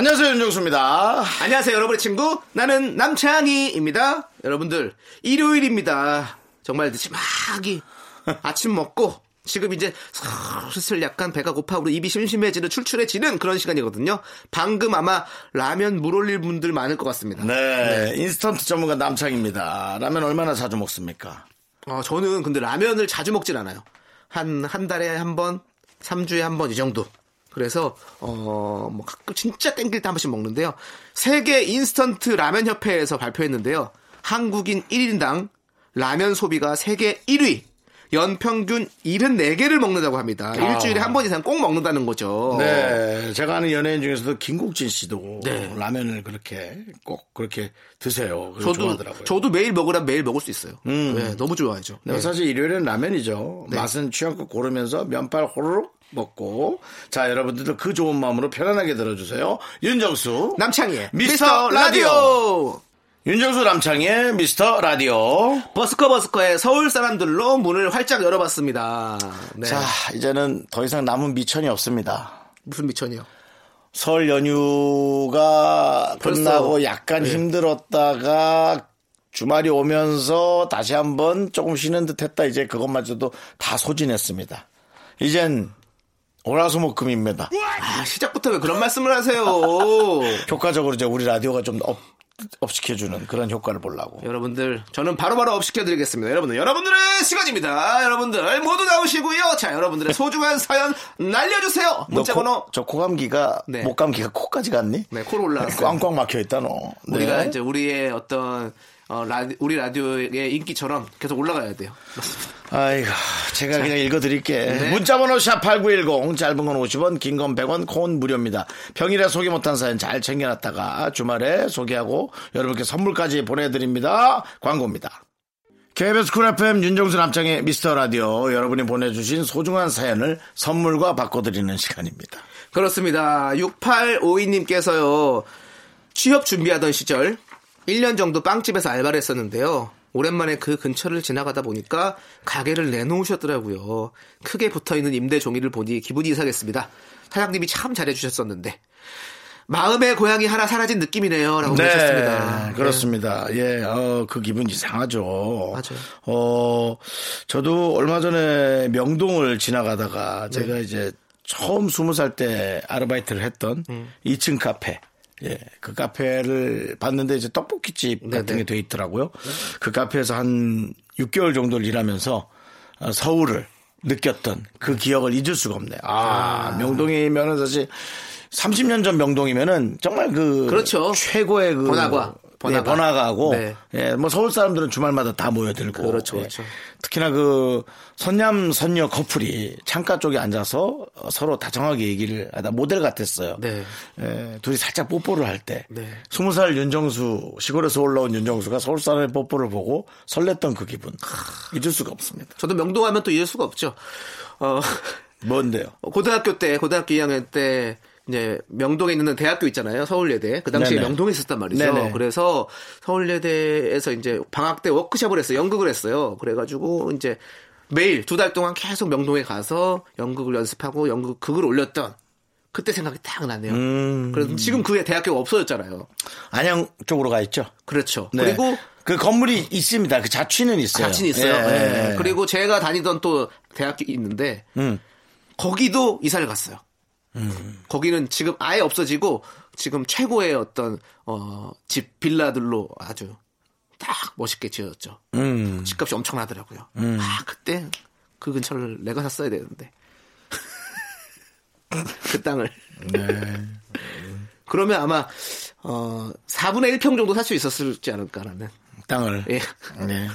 안녕하세요 윤정수입니다. 안녕하세요, 여러분의 친구. 나는 남창희입니다. 여러분들, 일요일입니다. 정말 늦지 막이 아침 먹고 지금 이제 슬슬 약간 배가 고파 우리 입이 심심해지는 출출해지는 그런 시간이거든요. 방금 아마 라면 물 올릴 분들 많을 것 같습니다. 네, 인스턴트 전문가 남창입니다. 라면 얼마나 자주 먹습니까? 어, 저는 근데 라면을 자주 먹진 않아요. 한, 한 달에 한 번, 3주에 한 번 이 정도. 그래서, 어, 뭐 가끔 진짜 땡길 때 한 번씩 먹는데요. 세계 인스턴트 라면 협회에서 발표했는데요. 한국인 1인당 라면 소비가 세계 1위. 연평균 74개를 먹는다고 합니다. 일주일에 한 번 이상 꼭 먹는다는 거죠. 네, 제가 아는 연예인 중에서도 김국진 씨도 네. 라면을 그렇게 꼭 그렇게 드세요. 저도, 좋아하더라고요. 저도 매일 먹으라면 매일 먹을 수 있어요. 네, 너무 좋아하죠. 네, 사실 일요일엔 라면이죠. 맛은 취향껏 고르면서 면발 호로록 먹고 자 여러분들도 그 좋은 마음으로 편안하게 들어주세요. 윤정수 남창희의 미스터 라디오. 윤정수 남창의 미스터 라디오. 버스커 버스커의 서울 사람들로 문을 활짝 열어봤습니다. 네. 자 이제는 더 이상 남은 미천이 없습니다. 무슨 미천이요? 설 연휴가 벌써. 끝나고 약간 네. 힘들었다가 주말이 오면서 다시 한번 조금 쉬는 듯 했다 이제 그것마저도 다 소진했습니다. 이젠 월화수목금입니다. 아, 시작부터 왜 그런 말씀을 하세요? 효과적으로 이제 우리 라디오가 좀 up, up시켜주는 그런 효과를 보려고. 여러분들, 저는 바로바로 up시켜드리겠습니다. 여러분들, 여러분들의 시간입니다. 여러분들, 모두 나오시고요. 자, 여러분들의 소중한 사연 날려주세요. 문자번호. 저 코감기가 네. 목감기가 코까지 갔니? 네, 코로 올라왔어요. 꽝꽝 막혀 있다 너. 우리가 네. 이제 우리의 어떤, 어, 라디, 우리 라디오의 인기처럼 계속 올라가야 돼요. 아이고, 제가 그냥 읽어드릴게. 네. 문자번호 샵8910, 짧은 건 50원, 긴 건 100원, 콩은 무료입니다. 평일에 소개 못한 사연 잘 챙겨놨다가 주말에 소개하고 여러분께 선물까지 보내드립니다. 광고입니다. KBS 쿨 FM 윤정수 남창의 미스터 라디오 여러분이 보내주신 소중한 사연을 선물과 바꿔드리는 시간입니다. 그렇습니다. 6852님께서요, 취업 준비하던 시절, 1년 정도 빵집에서 알바를 했었는데요. 오랜만에 그 근처를 지나가다 보니까 가게를 내놓으셨더라고요. 크게 붙어 있는 임대 종이를 보니 기분이 이상했습니다. 사장님이 참 잘해주셨었는데. 마음의 고향이 하나 사라진 느낌이네요. 라고 보내셨습니다. 네, 그렇습니다. 예, 어, 그 기분 이상하죠. 맞아요. 어, 저도 얼마 전에 명동을 지나가다가 네. 제가 이제 처음 스무 살 때 아르바이트를 했던 음. 2층 카페. 예, 그 카페를 봤는데 이제 떡볶이집 같은 네네. 게돼 있더라고요. 그 카페에서 한 6개월 정도를 일하면서 어, 서울을 느꼈던 그 기억을 잊을 수가 없네요. 아, 명동이면은 사실 30년 전 명동이면은 정말 그 그렇죠. 최고의 그 번화가. 번화가. 예, 번화가고 네. 예, 뭐 서울 사람들은 주말마다 다 모여들고 그렇죠, 예. 그렇죠. 특히나 그 선남 선녀 커플이 창가 쪽에 앉아서 어, 서로 다정하게 얘기를 하다 모델 같았어요. 네. 예, 둘이 살짝 뽀뽀를 할때 네. 스무 살 윤정수 시골에서 올라온 윤정수가 서울 사람의 뽀뽀를 보고 설렜던 그 기분 잊을 수가 없습니다. 저도 명동하면 또 잊을 수가 없죠. 어, 뭔데요? 고등학교 때, 고등학교 2학년 때, 이제 명동에 있는 대학교 있잖아요. 서울예대. 그 당시에 네네. 명동에 있었단 말이죠. 네네. 그래서 서울예대에서 이제 방학 때 워크숍을 했어요. 연극을 했어요. 그래가지고 이제 매일 두 달 동안 계속 명동에 가서 연극을 연습하고 연극 극을 올렸던 그때 생각이 딱 나네요. 음. 그래서 지금 그게 대학교가 없어졌잖아요. 안양 쪽으로 가 있죠. 그렇죠. 네. 그리고 그 건물이 있습니다. 그 자취는 있어요. 자친 있어요. 예, 예. 그리고 제가 다니던 또 대학교 있는데 음. 거기도 이사를 갔어요. 거기는 지금 아예 없어지고 지금 최고의 어떤 어, 집 빌라들로 아주 딱 멋있게 지어졌죠. 음. 집값이 엄청나더라고요. 아 그때 그 근처를 내가 샀어야 되는데 그 땅을. 네. 그러면 아마 어 4분의 1평 정도 살 수 있었을지 않을까라는. 땅을. 예. 네.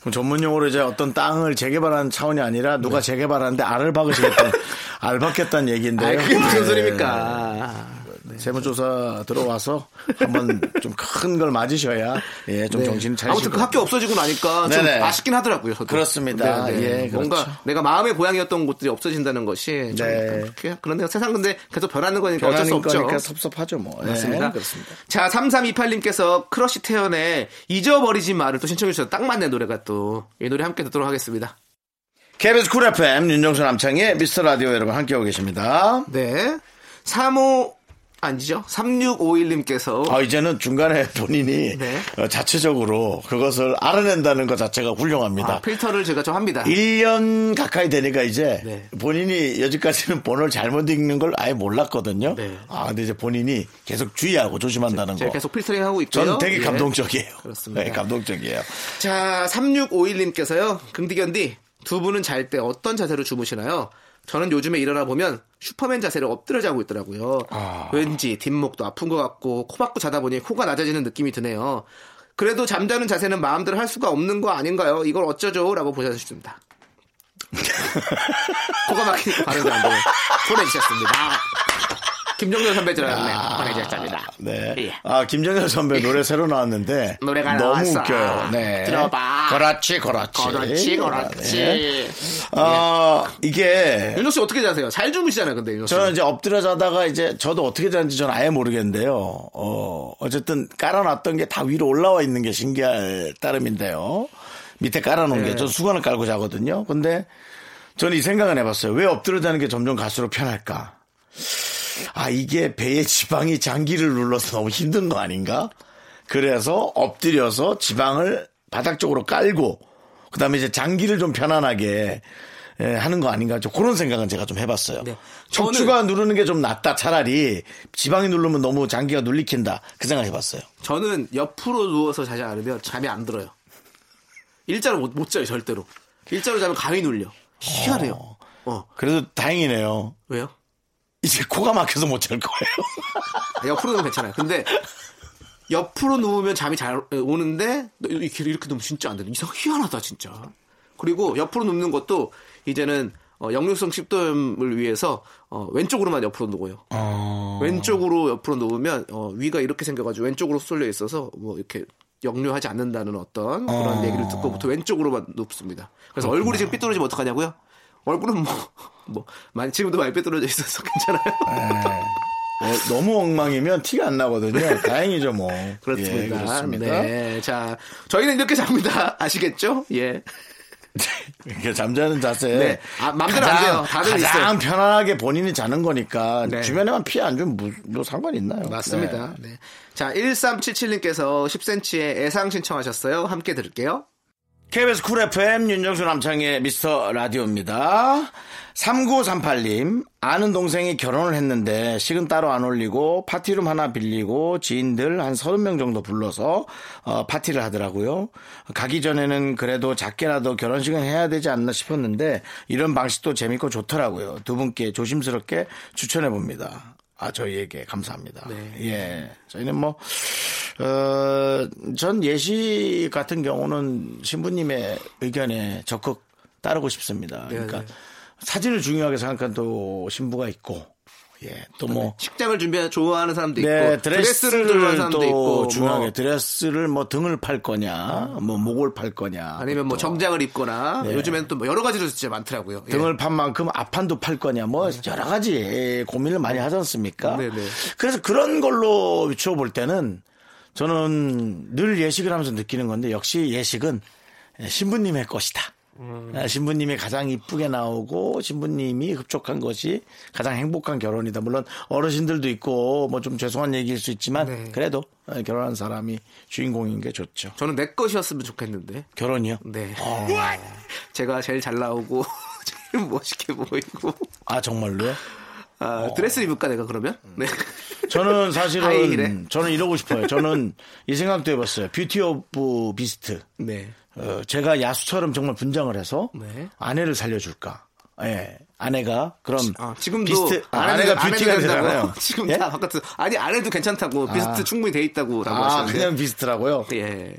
그럼 전문 용어로 이제 어떤 땅을 재개발하는 차원이 아니라 누가 재개발하는데 알을 박으시겠다는, 알 박겠다는 얘기인데요. 아 그게 무슨 네. 소리입니까? 네. 세무조사 들어와서 한번 좀 큰 걸 맞으셔야 예, 좀 네. 정신 차리시고. 아무튼 그 학교 없어지고 나니까 좀 네네. 아쉽긴 하더라고요. 저도. 그렇습니다. 예, 뭔가 그렇죠. 내가 마음의 고향이었던 곳들이 없어진다는 것이 좀 네. 그렇게 그런데요. 세상 근데 계속 변하는 거니까 어쩔 수 변하는 없죠. 거니까 섭섭하죠 뭐. 예, 맞습니다. 그렇습니다. 자, 3328님께서 크러쉬 태연의 잊어버리지 마를 또 신청해 주셔서 딱 맞는 노래가 또 이 노래 함께 듣도록 하겠습니다. KBS 쿨 FM 윤정수 남창의 미스터 라디오 여러분 함께하고 계십니다. 네. 35 아니죠? 3651님께서 아, 이제는 중간에 본인이 네. 어, 자체적으로 그것을 알아낸다는 것 자체가 훌륭합니다. 아, 필터를 제가 좀 합니다. 1년 가까이 되니까 이제 네. 본인이 여지까지는 번호를 잘못 읽는 걸 아예 몰랐거든요. 네. 아, 근데 이제 본인이 계속 주의하고 조심한다는 제가 거. 계속 필터링 하고 있고요. 전 되게 예. 감동적이에요. 그렇습니다. 네, 감동적이에요. 자, 3651님께서요. 긍디견디 두 분은 잘 때 어떤 자세로 주무시나요? 저는 요즘에 일어나 보면 슈퍼맨 자세를 엎드려 자고 있더라고요. 아. 왠지 뒷목도 아픈 것 같고 코 박고 자다 보니 코가 낮아지는 느낌이 드네요. 그래도 잠자는 자세는 마음대로 할 수가 없는 거 아닌가요? 이걸 어쩌죠? 라고 보내주셨습니다. 코가 막히니까 발음이 안 되네. 보내주셨습니다. 김종렬 선배 줄 알았네. 보내주셨습니다. 네. 예. 아, 김정현 선배 노래 새로 나왔는데. 노래가 너무 나왔어. 웃겨요. 네. 들어봐. 그렇지, 그렇지. 그렇지, 그렇지. 네. 아, 이게. 윤호 씨 어떻게 자세요? 잘 주무시잖아요, 근데 윤호 씨. 저는 이제 엎드려 자다가 이제 저도 어떻게 자는지 저는 아예 모르겠는데요. 어, 어쨌든 깔아놨던 게 다 위로 올라와 있는 게 신기할 따름인데요. 밑에 깔아놓은 네. 게, 전 수건을 깔고 자거든요. 근데 저는 이 생각은 해봤어요. 왜 엎드려 자는 게 점점 갈수록 편할까? 아, 이게 배에 지방이 장기를 눌러서 너무 힘든 거 아닌가? 그래서 엎드려서 지방을 바닥 쪽으로 깔고, 그 다음에 이제 장기를 좀 편안하게 예, 하는 거 아닌가? 좀 그런 생각은 제가 좀 해봤어요. 네. 척추가 누르는 게 좀 낫다 차라리 지방이 누르면 너무 장기가 눌리킨다 그 생각 해봤어요. 저는 옆으로 누워서 자지 않으면 잠이 안 들어요. 일자로 못, 못 자요, 절대로. 일자로 자면 가위 눌려. 희한해요. 어. 그래도 다행이네요. 왜요? 이제 코가 막혀서 못 잘 거예요. 아, 옆으로 누우면 괜찮아요. 근데 옆으로 누우면 잠이 잘 오는데 이렇게, 이렇게 누우면 진짜 안 돼. 이상 희한하다, 진짜. 그리고 옆으로 눕는 것도 이제는 어, 역류성 식도염을 위해서 어, 왼쪽으로만 옆으로 누워요. 왼쪽으로 옆으로 누우면 어, 위가 이렇게 생겨가지고 왼쪽으로 쏠려 있어서 뭐 이렇게 역류하지 않는다는 어떤 그런 얘기를 듣고부터 왼쪽으로만 눕습니다. 그래서 얼굴이 지금 삐뚤어지면 어떡하냐고요? 얼굴은 뭐, 뭐, 많이, 지금도 많이 삐뚤어져 있어서 괜찮아요. 어, 너무 엉망이면 티가 안 나거든요. 다행이죠 뭐. 그렇습니다. 예, 그렇습니다. 네. 자, 저희는 이렇게 잡니다. 아시겠죠? 예. 이렇게 잠자는 자세. 네. 아, 맘대로 안 돼요. 다들 가장 있어요. 편안하게 본인이 자는 거니까 네. 주변에만 피해 안 주면 뭐, 뭐 상관이 있나요? 맞습니다. 네. 네. 자, 1377님께서 10cm의 애상 신청하셨어요. 함께 들을게요. KBS 쿨 FM 윤정수 남창의 미스터 라디오입니다. 3938님, 아는 동생이 결혼을 했는데 식은 따로 안 올리고 파티룸 하나 빌리고 지인들 한 30명 정도 불러서 어, 파티를 하더라고요. 가기 전에는 그래도 작게라도 결혼식은 해야 되지 않나 싶었는데 이런 방식도 재밌고 좋더라고요. 두 분께 조심스럽게 추천해 봅니다. 아, 저희에게 감사합니다. 예. 저희는 뭐, 어, 전 예시 같은 경우는 신부님의 의견에 적극 따르고 싶습니다. 그러니까 네. 사진을 중요하게 생각한 또 신부가 있고, 예, 또 뭐, 식장을 준비해 좋아하는 사람도 있고 네, 드레스를 좋아하는 드레스를 사람도 또 있고 중요하게 뭐 드레스를 뭐 등을 팔 거냐, 뭐 목을 팔 거냐, 아니면 뭐 또 정장을 입거나 네. 요즘에는 또 뭐 여러 가지로 진짜 많더라고요. 예. 등을 판 만큼 앞판도 팔 거냐 뭐 여러 가지 고민을 많이 하지 않습니까? 네네. 그래서 그런 걸로 비추어 볼 때는 저는 늘 예식을 하면서 느끼는 건데 역시 예식은 신부님의 것이다. 아, 신부님이 가장 이쁘게 나오고 신부님이 흡족한 것이 가장 행복한 결혼이다. 물론 어르신들도 있고 뭐 좀 죄송한 얘기일 수 있지만 네. 그래도 결혼한 사람이 주인공인 게 좋죠. 저는 내 것이었으면 좋겠는데. 결혼이요? 네. 어. 제가 제일 잘 나오고 제일 멋있게 보이고 아 정말로요? 아, 드레스 입을까 내가 그러면? 네. 저는 하이힐에? 사실은 저는 이러고 싶어요. 저는 이 생각도 해봤어요. beauty of beast. 네. 어, 제가 야수처럼 정말 분장을 해서 네. 아내를 살려줄까. 예. 아내가 그럼 아, 지금도 beast 아, 아내가 안 beauty가. 되잖아요. 지금 예? 다 바깥에서 아니 안 해도 괜찮다고 beast 충분히 돼 있다고 라고 아 하시는데. 그냥 beast라고요. 예.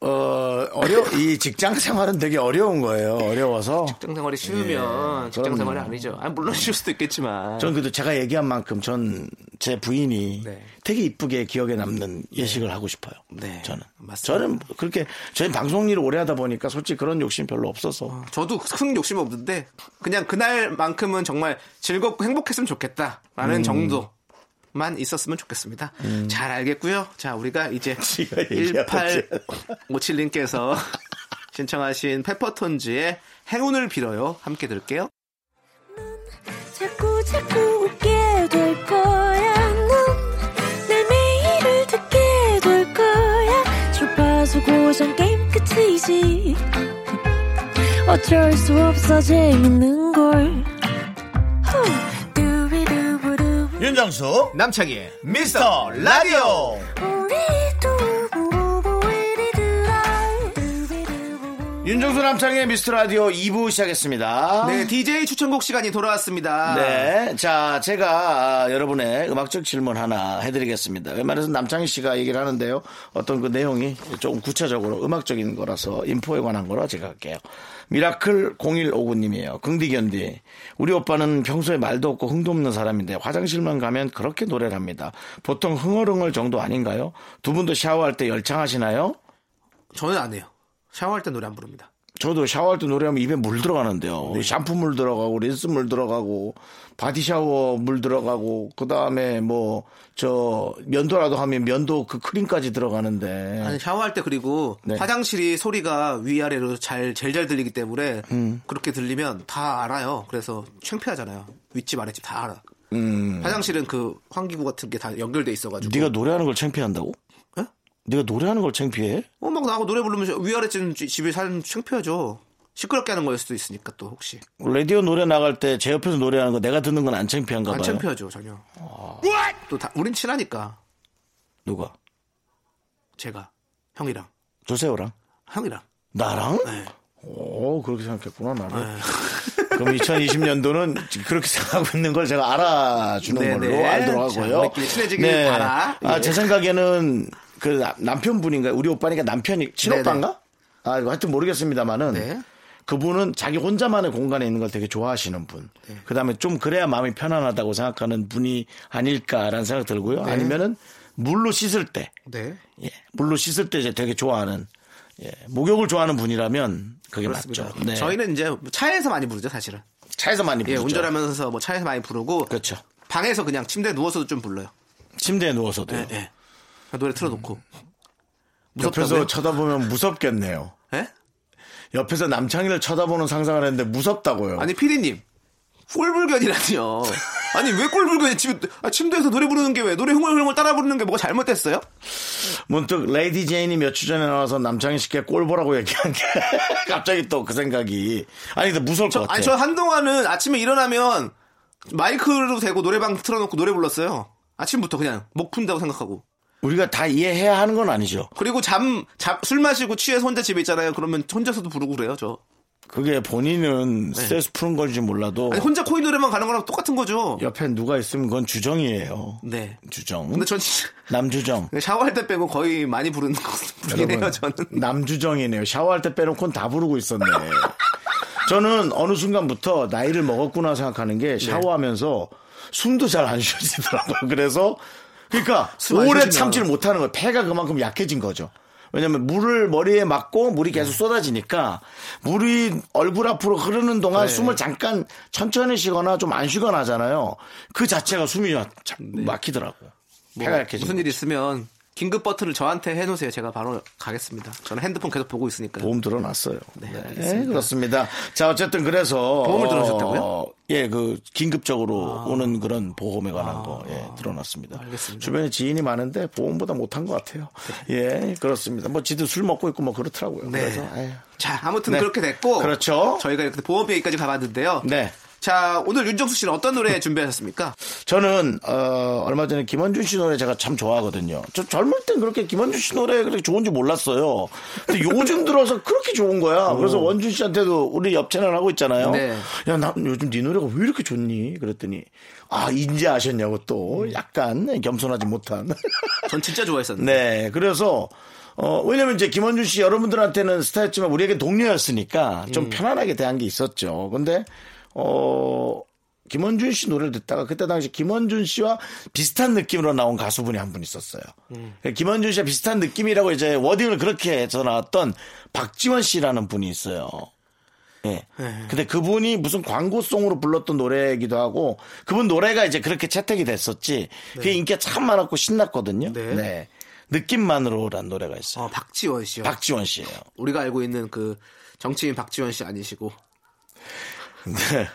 어, 어려, 이 직장 생활은 되게 어려운 거예요. 어려워서. 직장 생활이 쉬우면 직장 그럼요. 생활이 아니죠. 아니, 물론 쉬울 수도 있겠지만. 전 그래도 제가 얘기한 만큼 전 제 부인이 네. 되게 이쁘게 기억에 남는 예식을 하고 싶어요. 네. 저는. 맞습니다. 저는 그렇게 저희 방송 일을 오래 하다 보니까 솔직히 그런 욕심 별로 없어서. 저도 큰 욕심 없는데 그냥 그날만큼은 정말 즐겁고 행복했으면 좋겠다라는 음. 정도 만 있었으면 좋겠습니다. 잘 알겠고요. 자, 우리가 이제 지가 얘기하지. 1857님께서 신청하신 페퍼톤즈의 행운을 빌어요. 함께 들을게요. 자꾸 자꾸 웃게 될 거야. 넌내 매일을 듣게 될 거야. 주파수 고정 게임 끝이지. 어쩔 수 없어 재밌는 걸. 윤정수 남창희의 미스터 라디오. 윤정수 남창의 미스터 라디오 2부 시작했습니다. 네, DJ 추천곡 시간이 돌아왔습니다. 네. 자, 제가 아, 여러분의 음악적 질문 하나 해드리겠습니다. 웬만해서 남창희 씨가 얘기를 하는데요. 어떤 그 내용이 조금 구체적으로 음악적인 거라서 info에 관한 거라 제가 할게요. 미라클 0159님이에요. 긍디견디. 우리 오빠는 평소에 말도 없고 흥도 없는 사람인데 화장실만 가면 그렇게 노래를 합니다. 보통 흥얼흥얼 정도 아닌가요? 두 분도 샤워할 때 열창하시나요? 저는 안 해요. 샤워할 때 노래 안 부릅니다. 저도 샤워할 때 노래하면 입에 물 들어가는데요. 샴푸 물 들어가고 린스 물 들어가고 바디 샤워 물 들어가고 그 다음에 뭐 저 면도라도 하면 면도 그 크림까지 들어가는데 아니 샤워할 때 그리고 네. 화장실이 소리가 위아래로 잘 제일 잘 들리기 때문에 음. 그렇게 들리면 다 알아요. 그래서 창피하잖아요. 윗집 아랫집 다 알아. 음. 화장실은 그 환기구 같은 게 다 연결돼 있어가지고. 네가 노래하는 걸 창피한다고? 예? 네가 노래하는 걸 창피해? 어, 막 나하고 노래 부르면 위아래집 집에 사는 창피하죠. 시끄럽게 하는 거일 수도 있으니까 또 혹시 라디오 노래 나갈 때 제 옆에서 노래하는 거 내가 듣는 건 안 창피한가 안 봐요. 창피하죠 전혀. 또 다, 우린 친하니까 누가? 제가 형이랑 조세호랑? 형이랑 나랑? 네. 오 그렇게 생각했구나 나를. 그럼 2020년도는 그렇게 생각하고 있는 걸 제가 알아주는 네네. 걸로 알도록 자, 하고요. 친해지길 바라. 아, 예. 제 생각에는 그 나- 남편분인가요? 우리 오빠니까 남편이 친오빠인가? 아, 이거 하여튼 모르겠습니다만은 네. 그분은 자기 혼자만의 공간에 있는 걸 되게 좋아하시는 분. 네. 그 다음에 좀 그래야 마음이 편안하다고 생각하는 분이 아닐까라는 생각 들고요. 아니면은 물로 씻을 때, 네. 예, 물로 씻을 때 이제 되게 좋아하는, 예, 목욕을 좋아하는 분이라면 그게 그렇습니다. 맞죠. 네. 저희는 이제 차에서 많이 부르죠 사실은. 차에서 많이 예, 부르죠. 운전하면서 뭐 차에서 많이 부르고 그렇죠. 방에서 그냥 침대에 누워서도 좀 불러요. 침대에 누워서도. 예, 예. 노래 틀어놓고. 옆에서 무섭다고요? 쳐다보면 무섭겠네요. 예? 옆에서 남창희를 쳐다보는 상상을 했는데 무섭다고요. 아니 피디님 꼴불견이라니요. 아니 왜 꼴불견이 집 아, 침대에서 노래 부르는 게 왜 노래 흥얼흥얼 따라 부르는 게 뭐가 잘못됐어요? 문득 레이디 제인이 몇 주 전에 나와서 남창희 씨께 꼴 보라고 얘기한 게 갑자기 또 그 생각이 아니 근데 무서울 것 같아. 아니 저 한동안은 아침에 일어나면 마이크로 대고 노래방 틀어놓고 노래 불렀어요. 아침부터 그냥 목 푼다고 생각하고. 우리가 다 이해해야 하는 건 아니죠. 그리고 잠, 잠, 술 마시고 취해서 혼자 집에 있잖아요. 그러면 혼자서도 부르고 그래요, 저. 그게 본인은 스트레스 푸는 건지 몰라도 네. 아니, 혼자 코인 노래방 가는 거랑 똑같은 거죠. 옆에 누가 있으면 그건 주정이에요. 네. 주정. 근데 전 진짜 남주정. 샤워할 때 빼고 거의 많이 부르는 거 해요, 저는. 남주정이네요. 샤워할 때 빼놓고는 다 부르고 있었네. 저는 어느 순간부터 나이를 먹었구나 생각하는 게 샤워하면서 숨도 잘 안 쉬어지더라고요. 그래서 그러니까 숨안 오래. 참지를 못하는 거예요. 폐가 그만큼 약해진 거죠. 왜냐면 물을 머리에 맞고 물이 계속 쏟아지니까 물이 얼굴 앞으로 흐르는 동안 숨을 잠깐 천천히 쉬거나 좀 안 쉬거나 하잖아요. 그 자체가 숨이 참 막히더라고. 폐가 뭐, 약해진 무슨 일 있으면 긴급 버튼을 저한테 해놓으세요. 제가 바로 가겠습니다. 저는 핸드폰 계속 보고 있으니까. 보험 들어놨어요. 네, 알겠습니다. 그렇습니다. 자, 어쨌든 그래서 보험을 들어놓으셨다고요? 아. 어, 예, 그 긴급적으로 오는 그런 보험에 관한 거 예, 들어놨습니다. 알겠습니다. 주변에 지인이 많은데 보험보다 못한 것 같아요. 예, 그렇습니다. 뭐 지도 술 먹고 있고 뭐 그렇더라고요. 네. 그래서 에휴. 자, 아무튼 네. 그렇게 됐고. 그렇죠. 저희가 이렇게 보험 얘기까지 가봤는데요. 네. 자, 오늘 윤정수 씨는 어떤 노래 준비하셨습니까? 저는 어, 얼마 전에 김원준 씨 노래 제가 참 좋아하거든요. 저 젊을 땐 그렇게 김원준 씨 노래 그렇게 좋은지 몰랐어요. 근데 요즘 들어서 그렇게 좋은 거야. 그래서 원준 씨한테도 우리 옆 채널 하고 있잖아요. 네. 야, 나 요즘 네 노래가 왜 이렇게 좋니? 그랬더니 아, 이제 아셨냐고 또 약간 겸손하지 못한. 전 진짜 좋아했었는데. 네. 그래서 어, 왜냐면 이제 김원준 씨 여러분들한테는 스타였지만 우리에게 동료였으니까 좀 편안하게 대한 게 있었죠. 근데, 어, 김원준 씨 노래를 듣다가 그때 당시 김원준 씨와 비슷한 느낌으로 나온 가수분이 한 분 있었어요. 김원준 씨와 비슷한 느낌이라고 이제 워딩을 그렇게 해서 나왔던 박지원 씨라는 분이 있어요. 예. 근데 그분이 무슨 광고송으로 불렀던 노래이기도 하고 그분 노래가 이제 그렇게 채택이 됐었지. 그게 인기가 참 많았고 신났거든요. 네. 네. 느낌만으로란 노래가 있어요. 어, 박지원 씨요. 박지원 씨예요. 우리가 알고 있는 그 정치인 박지원 씨 아니시고 네.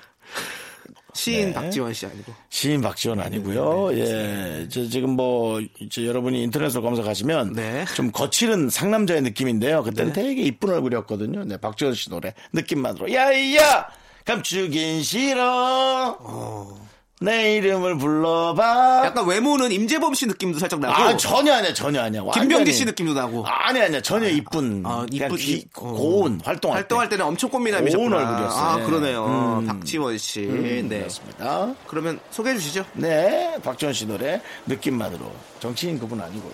시인 네. 박지원 씨 아니고 시인 박지원 아니고요. 예. 저 지금 뭐 이제 여러분이 인터넷으로 검색하시면 네. 좀 거칠은 상남자의 느낌인데요. 그때는 되게 이쁜 얼굴이었거든요. 네, 박지원 씨 노래 느낌만으로 야이야 감추긴 싫어. 어. 내 이름을 불러봐. 약간 외모는 임재범 씨 느낌도 살짝 나고 아 전혀 아니야 전혀 아니야. 김병기. 씨 느낌도 나고 아니 아니야 전혀 이쁜. 아, 그냥 이쁜- 귀- 어. 고운 활동할, 활동할 때. 때는 엄청 꽃미남이셨구나. 고운 얼굴이었어요. 아 네. 그러네요. 음. 박지원 씨. 네. 그렇습니다. 그러면 소개해 주시죠. 네, 박지원 씨 노래 느낌만으로 정치인 그분 아니고요.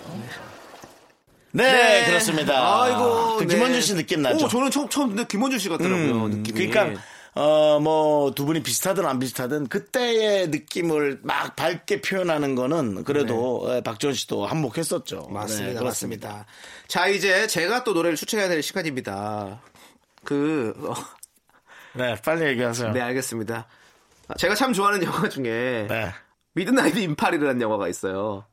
네, 그렇습니다. 아이고. 그 네. 김원준 씨 느낌 나죠. 오, 저는 처음 처음 듣는데 김원준 씨 같더라고요. 음, 느낌이. 그러니까 어 뭐 두 분이 비슷하든 안 비슷하든 그때의 느낌을 막 밝게 표현하는 거는 그래도 예, 박지원 씨도 한몫했었죠. 네. 맞습니다. 네. 맞습니다. 자, 이제 제가 또 노래를 추천해야 될 시간입니다. 그, 어, 네, 빨리 얘기하세요. 네, 알겠습니다. 아, 제가 참 좋아하는 영화 중에 네. Midnight in 파리라는 영화가 있어요.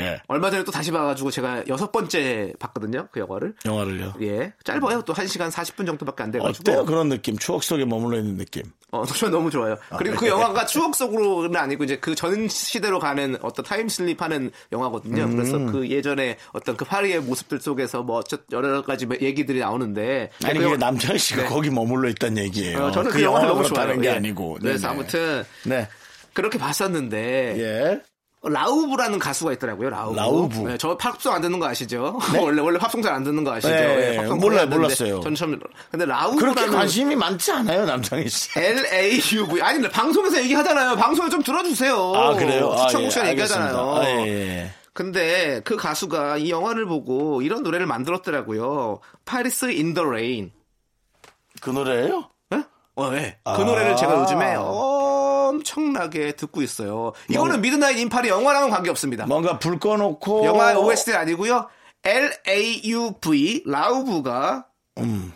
예. 얼마 전에 또 다시 봐가지고 제가 여섯 번째 봤거든요. 그 영화를. 영화를요. 예. 짧아요. 또 1시간 40분 정도밖에 안 돼가지고. 어때요? 그런 느낌. 추억 속에 머물러 있는 느낌. 어, 저 너무 좋아요. 그리고 그 영화가 추억 속으로는 아니고 이제 그 전 시대로 가는 어떤 time slip 하는 영화거든요. 음. 그래서 그 예전에 어떤 그 파리의 모습들 속에서 뭐 어쩌- 여러 가지 얘기들이 나오는데. 아니 그 이게 영화- 남철 씨가 네. 거기 머물러 있다는 얘기예요. 어, 저는 그, 영화를 너무. 다른 게 예. 아니고. 그래서 네네. 아무튼 네. 그렇게 봤었는데 예. 라우브라는 가수가 있더라고요. 라우브. 라우브. 네, 저 팝송 안 듣는 거 아시죠? 원래 원래 팝송 잘 안 듣는 거 아시죠? 네, 예, 팝송 몰라요, 몰랐어요. 전 처음 근데 그렇게 라우브라는 관심이 많지 않아요, 남창희 씨. L A U V 아니 방송에서 얘기하잖아요. 방송에 좀 들어주세요. 아, 그래요? 아, 추천곡 예, 시간 얘기하잖아요. 알겠습니다. 아, 예, 예. 근데 그 가수가 이 영화를 보고 이런 노래를 만들었더라고요. Paris in the Rain. 그 노래예요? 예? 어, 예. 그 아. 노래를 제가 요즘에 엄청나게 듣고 있어요. 이거는 Midnight in 파리 영화랑은 관계없습니다. 뭔가 불 꺼놓고. 영화 OST 아니고요. L A U V 라우브가 음.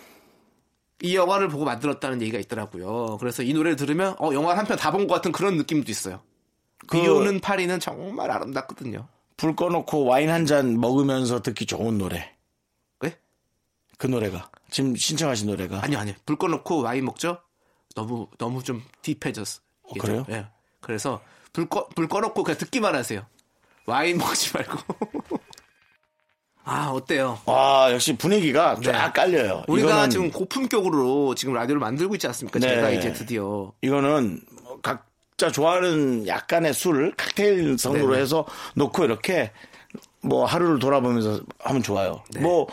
이 영화를 보고 만들었다는 얘기가 있더라고요. 그래서 이 노래를 들으면 어, 영화 한 편 다 본 것 같은 그런 느낌도 있어요. 그- 비 오는 파리는 정말 아름답거든요. 불 꺼놓고 와인 한 잔 먹으면서 듣기 좋은 노래. 네? 그 노래가. 지금 신청하신 노래가. 아니요, 아니요. 불 꺼놓고 와인 먹죠? 너무, 너무 좀 딥해졌어. 좀, 그래요? 예. 그래서 불 꺼, 불 꺼놓고 그냥 듣기만 하세요. 와인 먹지 말고. 아, 어때요? 와, 역시 분위기가 쫙 깔려요. 네. 우리가 이거는, 지금 고품격으로 지금 라디오를 만들고 있지 않습니까? 네. 제가 이제 드디어. 이거는 각자 좋아하는 약간의 술, 칵테일 성으로 네네. 해서 놓고 이렇게 뭐 하루를 돌아보면서 하면 좋아요. 네. 뭐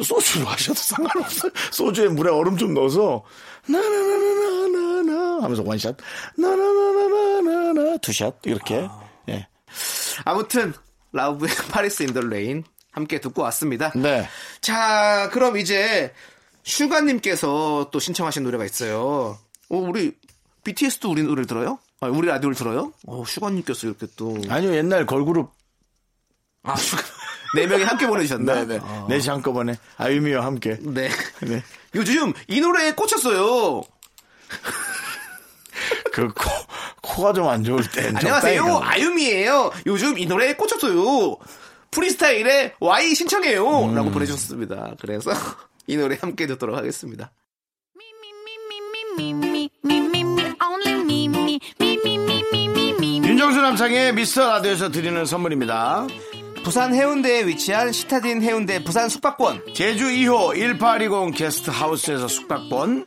소주로 하셔도 상관없어요. 소주에 물에 얼음 좀 넣어서 나나나나나나 하면서 원샷 나나나나나나 투샷 이렇게 아. 예. 아무튼, 라우브의 Paris in the Rain 함께 듣고 왔습니다. 네. 자, 그럼 이제 슈가님께서 또 신청하신 노래가 있어요. 어, 우리 BTS도 우리 노래를 들어요? 아, 우리 라디오를 들어요? 어, 슈가님께서 이렇게 또. 아니요 옛날 걸그룹 아, 슈가. 네 명이 함께 보내주셨나? 네네 어. 넷이 한꺼번에 아유미와 함께 네. 네. 요즘 이 노래에 꽂혔어요. 그 코, 코가 좀 안 좋을 때. 안녕하세요. 아유미예요. 요즘 이 노래에 꽂혔어요. 프리스타일의 Y 신청해요. 음. 라고 보내주셨습니다. 그래서 이 노래 함께 듣도록 하겠습니다. 윤정수 남창의 미스터 라디오에서 드리는 선물입니다. 부산 해운대에 위치한 시타딘 해운대 부산 숙박권. 제주 2호 1820 게스트 하우스에서 숙박권.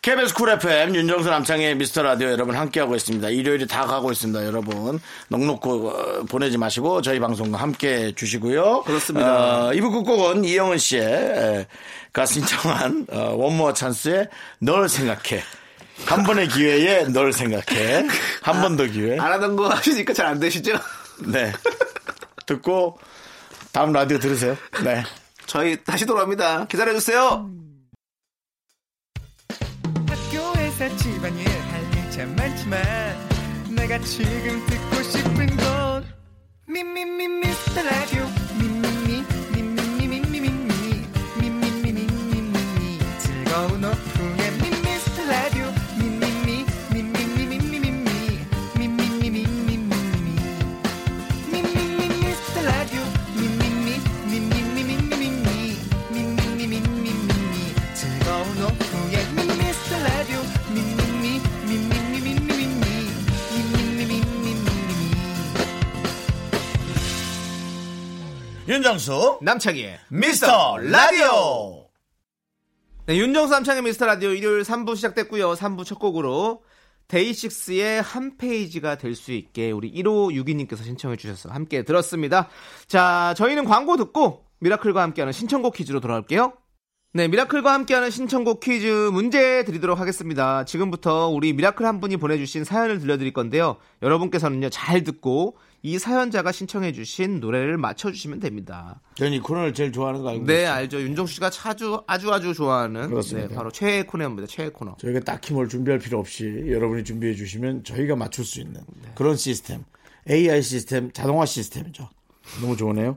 KBS Cool FM 윤정수 남창희의 미스터 라디오 여러분 함께하고 있습니다. 일요일이 다 가고 있습니다. 여러분 넋 놓고 어, 보내지 마시고 저희 방송과 함께 주시고요. 그렇습니다. 어, 이부 끝곡은 이영은 씨의 에, 가 신청한 어, One More Chance의 널 생각해. 한 번의 기회에 널 생각해. 한 번 더 기회. 안 하던 거 하시니까 잘 안 되시죠? 네. 듣고 다음 라디오 들으세요. 네. 저희 다시 돌아옵니다. 기다려주세요. 학교에서 집안일 할일참 많지만 내가 지금 듣고 싶은 건 미미미 미스터 라디오 윤정수 남창희의 미스터 라디오. 네, 윤정수 남창희의 미스터 라디오 일요일 3부 시작됐고요. 3부 첫 곡으로 데이식스의 한 페이지가 될 수 있게 우리 1562님께서 신청해 주셔서 함께 들었습니다. 자, 저희는 광고 듣고 미라클과 함께하는 신청곡 퀴즈로 돌아올게요. 네, 미라클과 함께하는 신청곡 퀴즈 문제 드리도록 하겠습니다. 지금부터 우리 미라클 한 분이 보내주신 사연을 들려드릴 건데요. 여러분께서는요, 잘 듣고 이 사연자가 신청해주신 노래를 맞춰주시면 됩니다. 저는 이 코너를 제일 좋아하는 거 알고 네, 있어요. 알죠. 윤정수 씨가 아주 아주 아주 좋아하는 그렇습니다. 네, 바로 최애 코너입니다. 최애 코너. 저희가 딱히 뭘 준비할 필요 없이 여러분이 준비해 주시면 저희가 맞출 수 있는 그런 시스템. AI 시스템, 자동화 시스템이죠. 너무 좋으네요.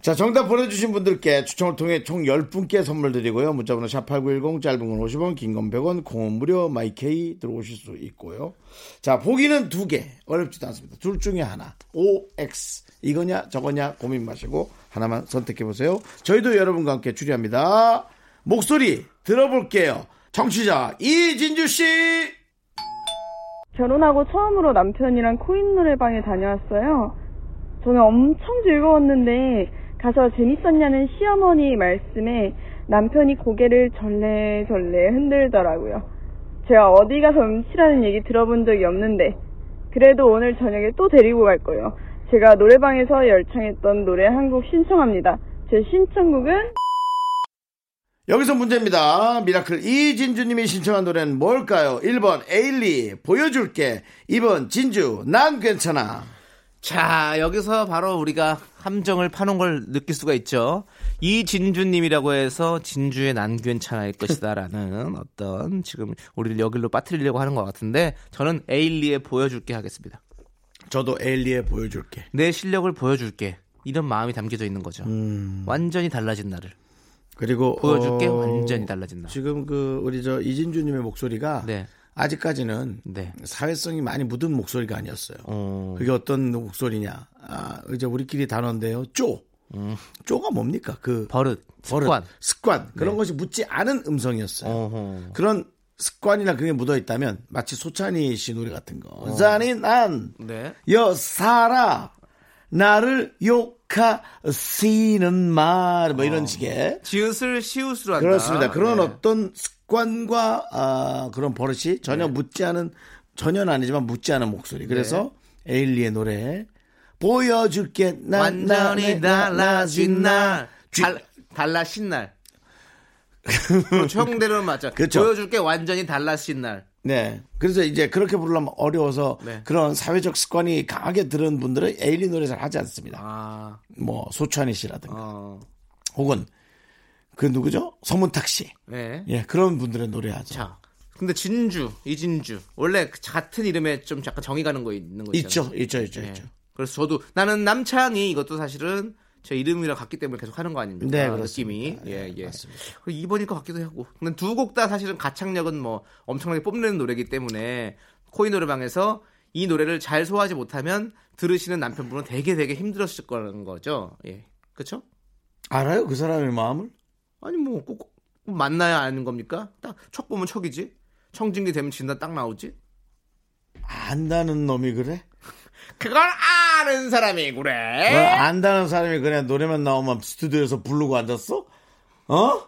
자, 정답 보내주신 분들께 추첨을 통해 총 10분께 선물 드리고요. 문자번호 샵8910, 짧은 건 50원, 긴 건 100원, 공은 무료, 마이케이 들어오실 수 있고요. 자, 보기는 두 개. 어렵지도 않습니다. 둘 중에 하나. OX. 이거냐, 저거냐 고민 마시고 하나만 선택해 보세요. 저희도 여러분과 함께 추리합니다. 목소리 들어볼게요. 정치자 이진주 씨. 결혼하고 처음으로 남편이랑 코인 노래방에 다녀왔어요. 저는 엄청 즐거웠는데 가서 재밌었냐는 시어머니 말씀에 남편이 고개를 절레절레 흔들더라고요. 제가 어디 가서 음치라는 얘기 들어본 적이 없는데 그래도 오늘 저녁에 또 데리고 갈 거예요. 제가 노래방에서 열창했던 노래 한 곡 신청합니다. 제 신청곡은 여기서 문제입니다. 미라클 이진주님이 신청한 노래는 뭘까요? 1번 에일리 보여줄게. 2번 진주 난 괜찮아. 자, 여기서 바로 우리가 함정을 파놓은 걸 느낄 수가 있죠. 이진주님이라고 해서 진주의 난 괜찮아일 것이다라는 어떤 지금 우리를 여기로 빠뜨리려고 하는 것 같은데 저는 에일리의 보여줄게 하겠습니다. 저도 에일리에 보여줄게. 내 실력을 보여줄게. 이런 마음이 담겨져 있는 거죠. 완전히 달라진 나를. 그리고 보여줄게 어, 완전히 달라진 나. 지금 그 우리 저 이진주님의 목소리가 네. 아직까지는 네. 사회성이 많이 묻은 목소리가 아니었어요. 어, 그게 어떤 목소리냐? 아, 이제 우리끼리 단어인데요. 쪼. 쪼가 뭡니까? 그 음. 버릇, 버릇, 습관. 습관 그런 네. 것이 묻지 않은 음성이었어요. 어허. 그런 습관이나 그게 묻어 있다면 마치 소찬희 씨 노래 같은 거. 잔인한 네. 여사라 나를 욕하시는 말 뭐 이런 식의 지읒을 시읒으로 한다. 그렇습니다. 그런 네. 어떤 습관 과 아, 그런 버릇이 전혀 네. 묻지 않은 전혀는 아니지만 묻지 않은 목소리. 그래서 에일리의 노래 보여줄게 나, 완전히 달라진 날. 쥐- 달, 달라신 날. 형대로는 맞죠. 그렇죠. 보여줄게 완전히 달라신 날. 네. 그래서 이제 그렇게 부르려면 어려워서 네. 그런 사회적 습관이 강하게 들은 분들은 에일리 노래 잘 하지 않습니다. 아, 뭐 소찬희 씨라든가 어, 혹은 그 누구죠? 서문탁 씨. 네. 예, 그런 분들의 노래하죠. 자, 근데 진주, 이진주 원래 그 같은 이름에 좀 약간 정이 가는 거 있는 거 있잖아요. 있죠, 있죠, 있죠, 네. 있죠. 그래서 저도 나는 남창이 이것도 사실은 제 이름이랑 같기 때문에 계속 하는 거 아닙니까? 네, 그렇습니다. 느낌이. 예, 네, 예. 맞습니다. 그리고 2번일 것 같기도 하고. 근데 두 곡 다 사실은 가창력은 뭐 엄청나게 뽐내는 노래이기 때문에 코인 노래방에서 이 노래를 잘 소화하지 못하면 들으시는 남편분은 되게 되게 힘들었을 거라는 거죠. 예. 그쵸? 알아요 그 사람의 마음을? 아니 뭐 꼭 만나야 아는 겁니까? 딱 척 보면 척이지. 청진기 되면 진단 딱 나오지. 안다는 놈이 그래? 그걸 아는 사람이 뭐 그래. 안다는 사람이 그냥 노래만 나오면 스튜디오에서 부르고 앉았어? 어?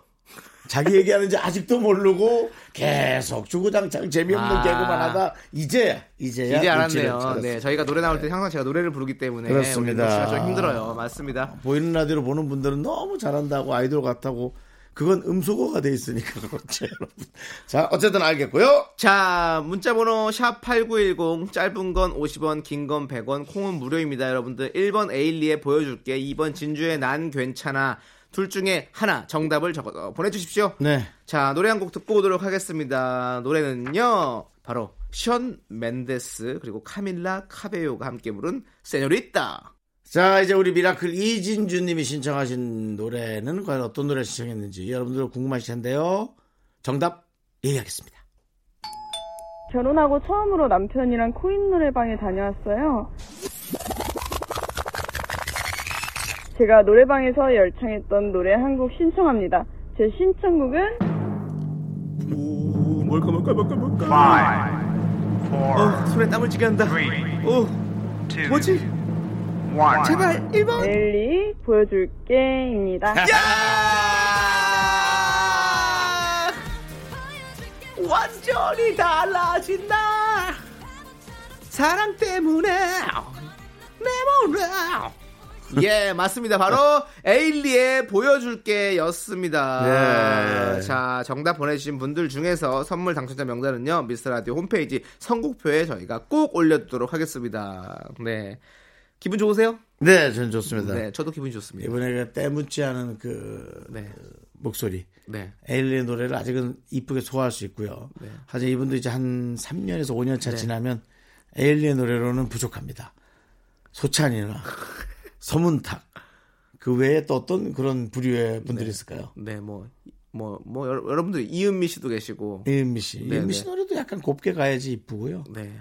자기 얘기하는지 아직도 모르고 계속 주구장창 재미없는 아. 개그만 하다 이제 이제야 이제 알았네요. 네, 저희가 노래 나올 때 항상 제가 노래를 부르기 때문에 그렇습니다. 좀 힘들어요. 맞습니다. 보이는 라디오로 보는 분들은 너무 잘한다고 아이돌 같다고 그건 음소거가 돼 있으니까 그렇죠 여러분. 자 어쨌든 알겠고요. 자, 문자 번호 샵 8910, 짧은 건 50원, 긴 건 100원, 콩은 무료입니다, 여러분들. 1번 에일리의 보여 줄게, 2번 진주의 난 괜찮아. 둘 중에 하나 정답을 적어 보내주십시오. 네. 자, 노래 한 곡 듣고 오도록 하겠습니다. 노래는요, 바로 션 멘데스 그리고 카밀라 카베요가 함께 부른 Señorita. 자, 이제 우리 미라클 이진주 님이 신청하신 노래는 과연 어떤 노래 신청했는지 여러분들 궁금하실 텐데요. 정답 얘기하겠습니다. 결혼하고 처음으로 남편이랑 코인 노래방에 다녀왔어요. 제가 노래방에서 열창했던 노래 한 곡 신청합니다. 제 신청곡은 오, 뭘까, 뭘까, 뭘까, 뭘까. 어, 손에 땀을 쥐게 한다. 오, 뭐지? 제발, 1번. 엘리 보여줄게입니다. 야! 완전히 달라진 나 사랑 때문에 내 몸을 예 맞습니다 바로 에일리의 보여줄게 였습니다 네. 자 정답 보내주신 분들 중에서 선물 당첨자 명단은요 미스터 라디오 홈페이지 선곡표에 저희가 꼭 올려두도록 하겠습니다 네 기분 좋으세요? 네, 저는 좋습니다. 네 저도 기분이 좋습니다 이번에 그 때묻지 않은 그 네. 목소리. 네. 에일리의 노래를 아직은 이쁘게 소화할 수 있고요. 하지만 이분도 이제 한 3년에서 5년 차 지나면 에일리의 노래로는 부족합니다. 소찬이나 서문탁 그 외에 또 어떤 그런 부류의 분들이 있을까요? 네, 뭐, 뭐, 뭐, 여러- 여러분들 이은미 씨도 계시고, 이은미 씨. 네, 이은미 씨 네. 노래도 약간 곱게 가야지 이쁘고요. 네.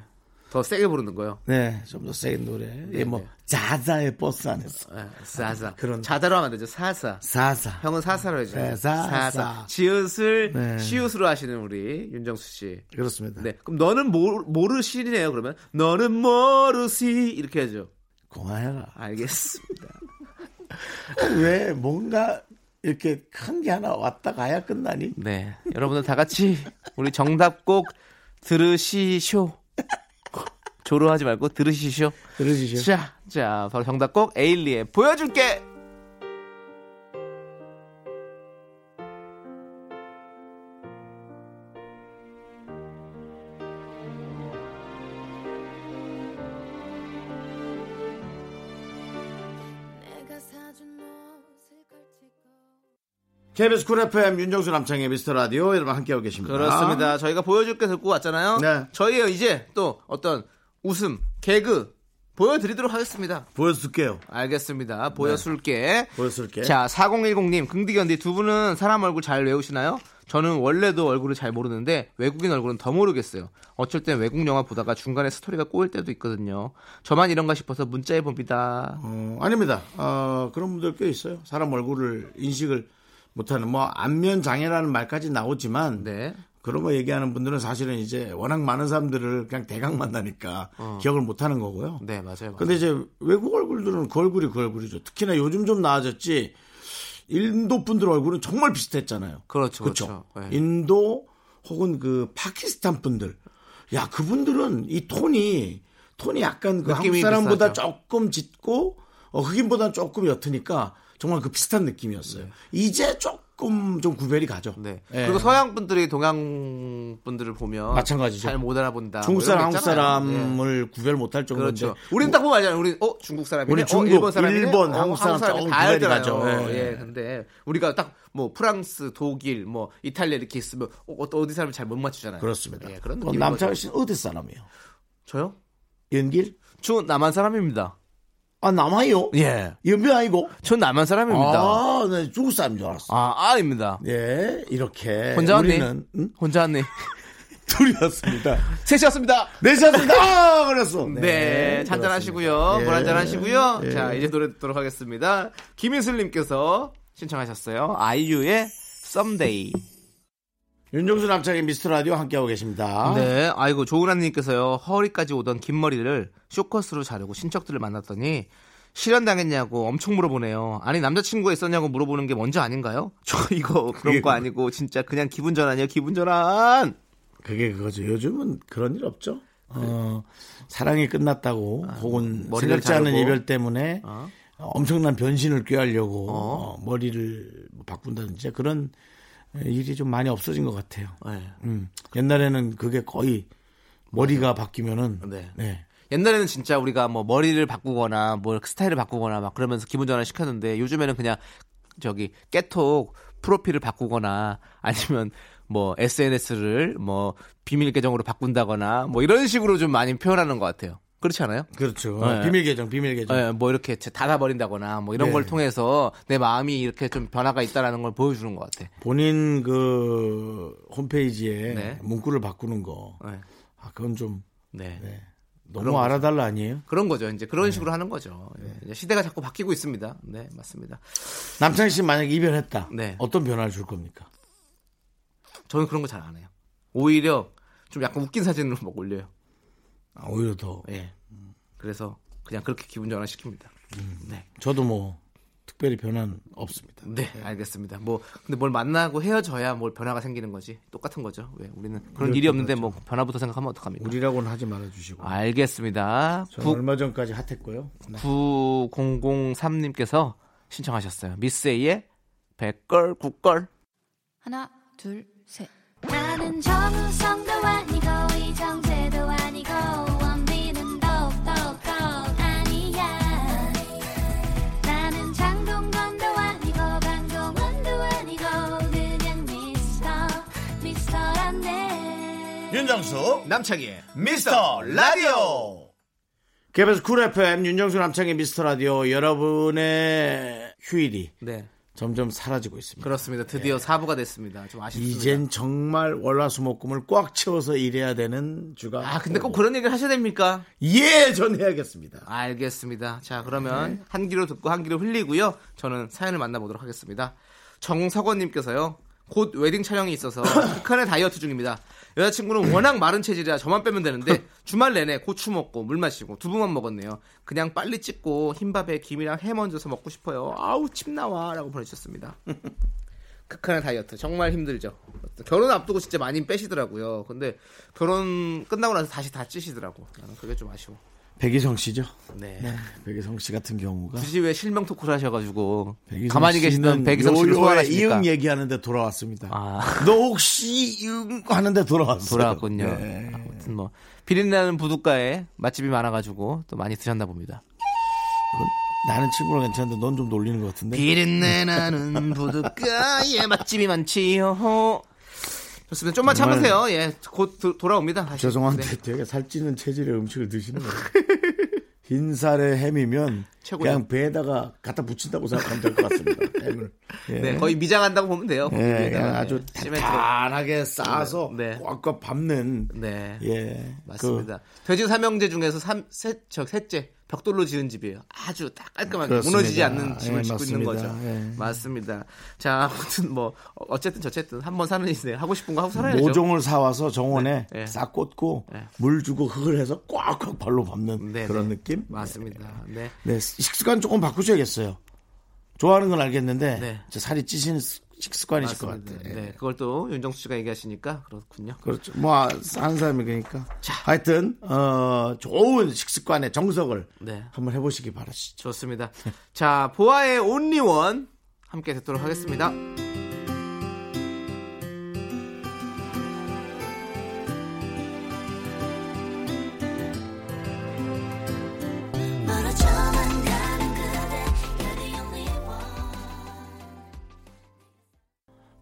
더 세게 부르는 거요. 네, 좀더센 노래. 예, 뭐 네. 자자의 버스 안에서 네, 사사. 그런- 자다로 하면 안 되죠. 사사. 사사. 형은 사사로 해죠. 네, 사사. 지읒을 네. 시읒으로 하시는 우리 윤정수 씨. 그렇습니다. 네. 그럼 너는 모, 모르시네요, 그러면. 너는 모르시. 이렇게 하죠. 고마해라. 알겠습니다. 왜 뭔가 이렇게 큰 게 하나 왔다 가야 끝나니? 네. 여러분들 다 같이 우리 정답 꼭 들으시쇼. 조로하지 말고 들으시쇼. 들으시죠. 자, 자, 바로 정답 꼭 에일리의 보여줄게. KBS 쿨 FM 윤정수 남창의 미스터 라디오 여러분 함께하고 계십니다. 그렇습니다. 저희가 보여줄게 듣고 왔잖아요. 네. 저희가 이제 또 어떤 웃음, 개그 보여드리도록 하겠습니다. 보여줄게요. 알겠습니다. 보여줄게. 보여줄게. 자, 4010님, 긍디견디 두 분은 사람 얼굴 잘 외우시나요? 저는 원래도 얼굴을 잘 모르는데 외국인 얼굴은 더 모르겠어요. 어쩔 땐 외국 영화 보다가 중간에 스토리가 꼬일 때도 있거든요. 저만 이런가 싶어서 문자해 봅니다. 어, 아닙니다. 어, 그런 분들 꽤 있어요. 사람 얼굴을 인식을 못하는 뭐 안면 장애라는 말까지 나오지만 네. 그런 거 얘기하는 분들은 사실은 이제 워낙 많은 사람들을 그냥 대강 만나니까 기억을 못 하는 거고요. 네, 맞아요. 맞아요. 근데 이제 외국 얼굴들은 그 얼굴이 그 얼굴이죠. 특히나 요즘 좀 나아졌지. 인도 분들 얼굴은 정말 비슷했잖아요. 그렇죠, 그렇죠. 그렇죠. 네. 인도 혹은 그 파키스탄 분들. 야, 그분들은 이 톤이 톤이 약간 그 한국 사람보다 비슷하죠. 조금 짙고 어, 흑인보다 조금 옅으니까 정말 그 비슷한 느낌이었어요. 이제 조금 좀 구별이 가죠. 네. 예. 그리고 서양 분들이 동양 분들을 보면 마찬가지죠. 잘 못 알아본다. 중국 뭐 사람, 한국. 예. 사람을 구별 못할 정도인데 그렇죠. 우리는 딱 보면 알잖아요. 우리 어 중국 사람이네. 우리 어, 중국, 일본 사람이네. 일본, 어, 한국 사람 사람이 조금 다 알잖아요. 가죠. 예. 예. 근데 우리가 딱 뭐 프랑스, 독일, 뭐 이탈리아 이렇게 있으면 어, 어, 디 사람이 잘못 맞추잖아요. 그렇습니다. 예, 그런. 남창희 씨는 어디 사람이에요? 저요? 연길? 저 남한 사람입니다. 아, 남아요? 예. 연변 아니고? 전 남한 사람입니다. 아, 네, 중국 사람인 줄 알았어. 아, 아입니다. 예, 이렇게. 혼자 왔니? 우리는, 응? 혼자 왔네. 둘이 왔습니다. 셋이었습니다. 넷이었습니다. 아, 그랬어. 네, 잔잔 하시고요. 그렇습니다. 물 한잔 하시고요. 예. 자, 이제 노래 듣도록 하겠습니다. 김인슬님께서 신청하셨어요. 아이유의 Someday. 윤정수 남창의 미스터 라디오 함께하고 계십니다. 네, 아이고 조은아님께서요 허리까지 오던 긴 머리를 쇼커스로 자르고 친척들을 만났더니 실현당했냐고 엄청 물어보네요. 아니 남자친구가 있었냐고 물어보는 게 먼저 아닌가요? 저 이거 그런 거 아니고 진짜 그냥 기분 전환이에요. 기분 전환. 그게 그거죠. 요즘은 그런 일 없죠. 어, 사랑이 끝났다고 혹은 아, 머리를 생각지 않은. 이별 때문에 어. 엄청난 변신을 꾀하려고 어. 어, 머리를 뭐 바꾼다든지 그런 일이 좀 많이 없어진 것 같아요. 네. 음, 옛날에는 그게 거의 머리가 바뀌면은 네. 네. 옛날에는 진짜 우리가 뭐 머리를 바꾸거나 뭐 스타일을 바꾸거나 막 그러면서 기분 전환 시켰는데 요즘에는 그냥 저기 깨톡 프로필을 바꾸거나 아니면 뭐 SNS를 뭐 비밀 계정으로 바꾼다거나 뭐 이런 식으로 좀 많이 표현하는 것 같아요. 그렇지 않아요? 그렇죠. 네. 비밀 계정, 비밀 계정. 예, 뭐 이렇게 닫아버린다거나 뭐 이런 네. 걸 통해서 내 마음이 이렇게 좀 변화가 있다라는 걸 보여주는 것 같아. 본인 그 홈페이지에 네. 문구를 바꾸는 거. 네. 아, 그건 좀 네. 네. 너무. 알아달라 아니에요? 그런 거죠. 이제 네. 그런 식으로 하는 거죠. 시대가 자꾸 바뀌고 있습니다. 네, 맞습니다. 남창희 씨 만약 이별했다. 네. 어떤 변화를 줄 겁니까? 저는 그런 거 잘 안 해요. 오히려 좀 약간 웃긴 사진으로 막 올려요. 아, 오히려 더. 예. 그래서 그냥 그렇게 기분 전환 시킵니다. 네. 저도 뭐 특별히 변화는 없습니다. 네, 알겠습니다. 뭐 근데 뭘 만나고 헤어져야 뭘 변화가 생기는 거지. 똑같은 거죠. 왜 우리는 그런 일이 없는데 뭐 변화부터 생각하면 어떡합니까? 우리라고는 하지 말아 주시고. 알겠습니다. 저는 얼마 전까지 핫했고요. 네. 9003님께서 신청하셨어요. 미스에이의 백걸 국걸. 하나, 둘, 셋. 나는 정우성도 아니고 이정 윤정수 남창희의 미스터 라디오. KBS Cool FM 윤정수 남창희 미스터 라디오 여러분의 휴일이 네. 점점 사라지고 있습니다. 그렇습니다. 드디어 사부가 됐습니다. 좀 아쉽습니다. 이젠 정말 월화수목금을 꽉 채워서 일해야 되는 주가. 아, 근데 꼭 그런 얘기를 하셔야 됩니까? 예, 전 해야겠습니다. 알겠습니다. 자, 그러면 네. 한 귀로 듣고 한 귀로 흘리고요. 저는 사연을 만나보도록 하겠습니다. 정석원님께서요. 곧 웨딩 촬영이 있어서 극한의 다이어트 중입니다. 여자친구는 워낙 마른 체질이라 저만 빼면 되는데 주말 내내 고추 먹고 물 마시고 두부만 먹었네요. 그냥 빨리 찍고 흰밥에 김이랑 햄 얹어서 먹고 싶어요. 아우 침 나와라고 보내주셨습니다. 극한의 다이어트 정말 힘들죠. 결혼 앞두고 진짜 많이 빼시더라고요. 근데 결혼 끝나고 나서 다시 다 찌시더라고. 나는 그게 좀 아쉬워. 백이성 씨죠. 네. 네, 백이성 씨 같은 경우가 굳이 왜 실명 토크를 하셔가지고 가만히 계시던 백이성 씨를 소환하십니까? 이응 얘기하는데 돌아왔습니다. 아. 너 혹시 이응 하는데 돌아왔어요. 돌아왔군요. 네. 아무튼 뭐 비린내나는 부둣가에 맛집이 많아가지고 또 많이 드셨나 봅니다. 나는 친구랑 괜찮은데 넌 좀 놀리는 것 같은데. 비린내나는 부둣가에 맛집이 많지요. 좋습니다. 좀만 참으세요. 예, 곧 도- 돌아옵니다. 다시. 죄송한데 네. 되게 살찌는 체질의 음식을 드시는 거예요. 흰살에 햄이면 최고죠. 그냥 배에다가 갖다 붙인다고 생각하면 될 것 같습니다. 햄을. 예. 네, 거의 미장한다고 보면 돼요. 예. 그냥 아주. 단단하게 싸서 네. 꽉꽉 밟는 네. 예 맞습니다. 돼지 삼형제 중에서 삼, 셋, 저 셋째 벽돌로 지은 집이에요. 아주 딱 깔끔하게 그렇습니다. 무너지지 않는 집을 예, 짓고 있는 맞습니다. 거죠. 예. 맞습니다. 자, 아무튼 뭐 어쨌든 저쨌든 한 번 사는 인생 하고 싶은 거 하고 살아야죠. 모종을 사와서 정원에 네, 네. 싹 꽂고 네. 물 주고 흙을 해서 꽉꽉 발로 밟는 네, 그런 네. 느낌. 맞습니다. 네. 네, 식습관 조금 바꾸셔야겠어요. 좋아하는 건 알겠는데 살이 찌시는 식습관이실 것 맞습니다. 같아요. 네, 그걸 또 윤정수 씨가 얘기하시니까 그렇군요. 그렇죠. 뭐 하는 사람이 그러니까. 하여튼 어, 좋은 식습관의 정석을 네. 한번 해보시기 바라시죠. 좋습니다. 자, 보아의 온리원 함께 듣도록 하겠습니다.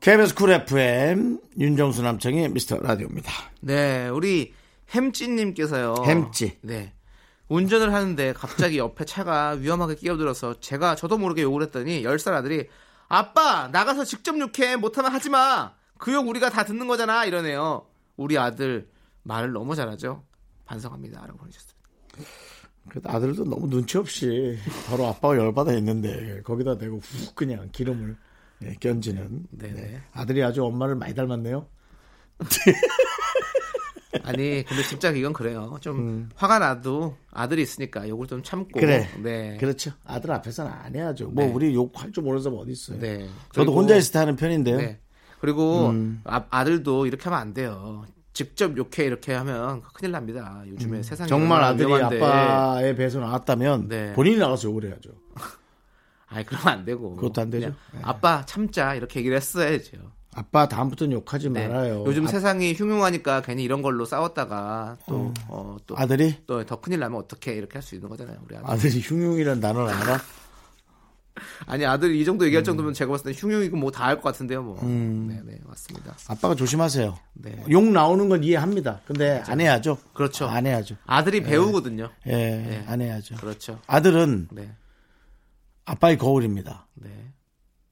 KBS Cool FM 윤정수 남창희의 미스터 라디오입니다. 네, 우리 햄찌님께서요. 햄찌. 네. 운전을 하는데 갑자기 옆에 차가 위험하게 끼어들어서 제가 저도 모르게 욕을 했더니 10살 아들이 아빠 나가서 직접 욕해 못하면 하지 마. 그 욕 우리가 다 듣는 거잖아 이러네요. 우리 아들 말을 너무 잘하죠. 반성합니다. 라고 보내주셨습니다. 그래도 아들도 너무 눈치 없이 바로 아빠가 열받아 있는데 거기다 대고 훅 그냥 기름을 예, 견지는. 네, 네. 아들이 아주 엄마를 많이 닮았네요. 아니, 근데 진짜 이건 그래요. 좀 화가 나도 아들이 있으니까 욕을 좀 참고. 음. 그래. 네. 그렇죠. 아들 앞에서는 안 해야죠. 뭐 네. 우리 욕할 줄 모르는 사람 어디 있어요. 네. 저도 그리고- 혼자 있을 때 하는 편인데요. 네. 그리고 음. 아, 들도 이렇게 하면 안 돼요. 직접 욕해 이렇게 하면 큰일 납니다. 요즘에 음. 정말 얼마나 아들이 위험한데. 아빠의 배에서 나왔다면 네. 본인이 나가서 욕을 해야죠. 아니 그러면 안 되고. 그것도 안 되죠. 네. 아빠 참자 이렇게 얘기를 했어야죠. 아빠 다음부터는 욕하지 네. 말아요. 요즘 아, 세상이 흉흉하니까 괜히 이런 걸로 싸웠다가 또 어, 또 아들이 또 더 큰일 나면 어떻게 이렇게 할 수 있는 거잖아요. 우리 아들. 아들이 흉흉이라는 단어를 알아? 아니 아들이 이 정도 얘기할 정도면 제가 봤을 때 흉흉이고 뭐다할것 같은데요. 뭐. 음. 네, 네, 맞습니다. 아빠가 조심하세요. 네. 욕 나오는 건 이해합니다. 근데 안 해야죠. 그렇죠. 안 해야죠. 아들이 배우거든요. 예, 네. 안 해야죠. 그렇죠. 아들은 네. 아빠의 거울입니다. 네.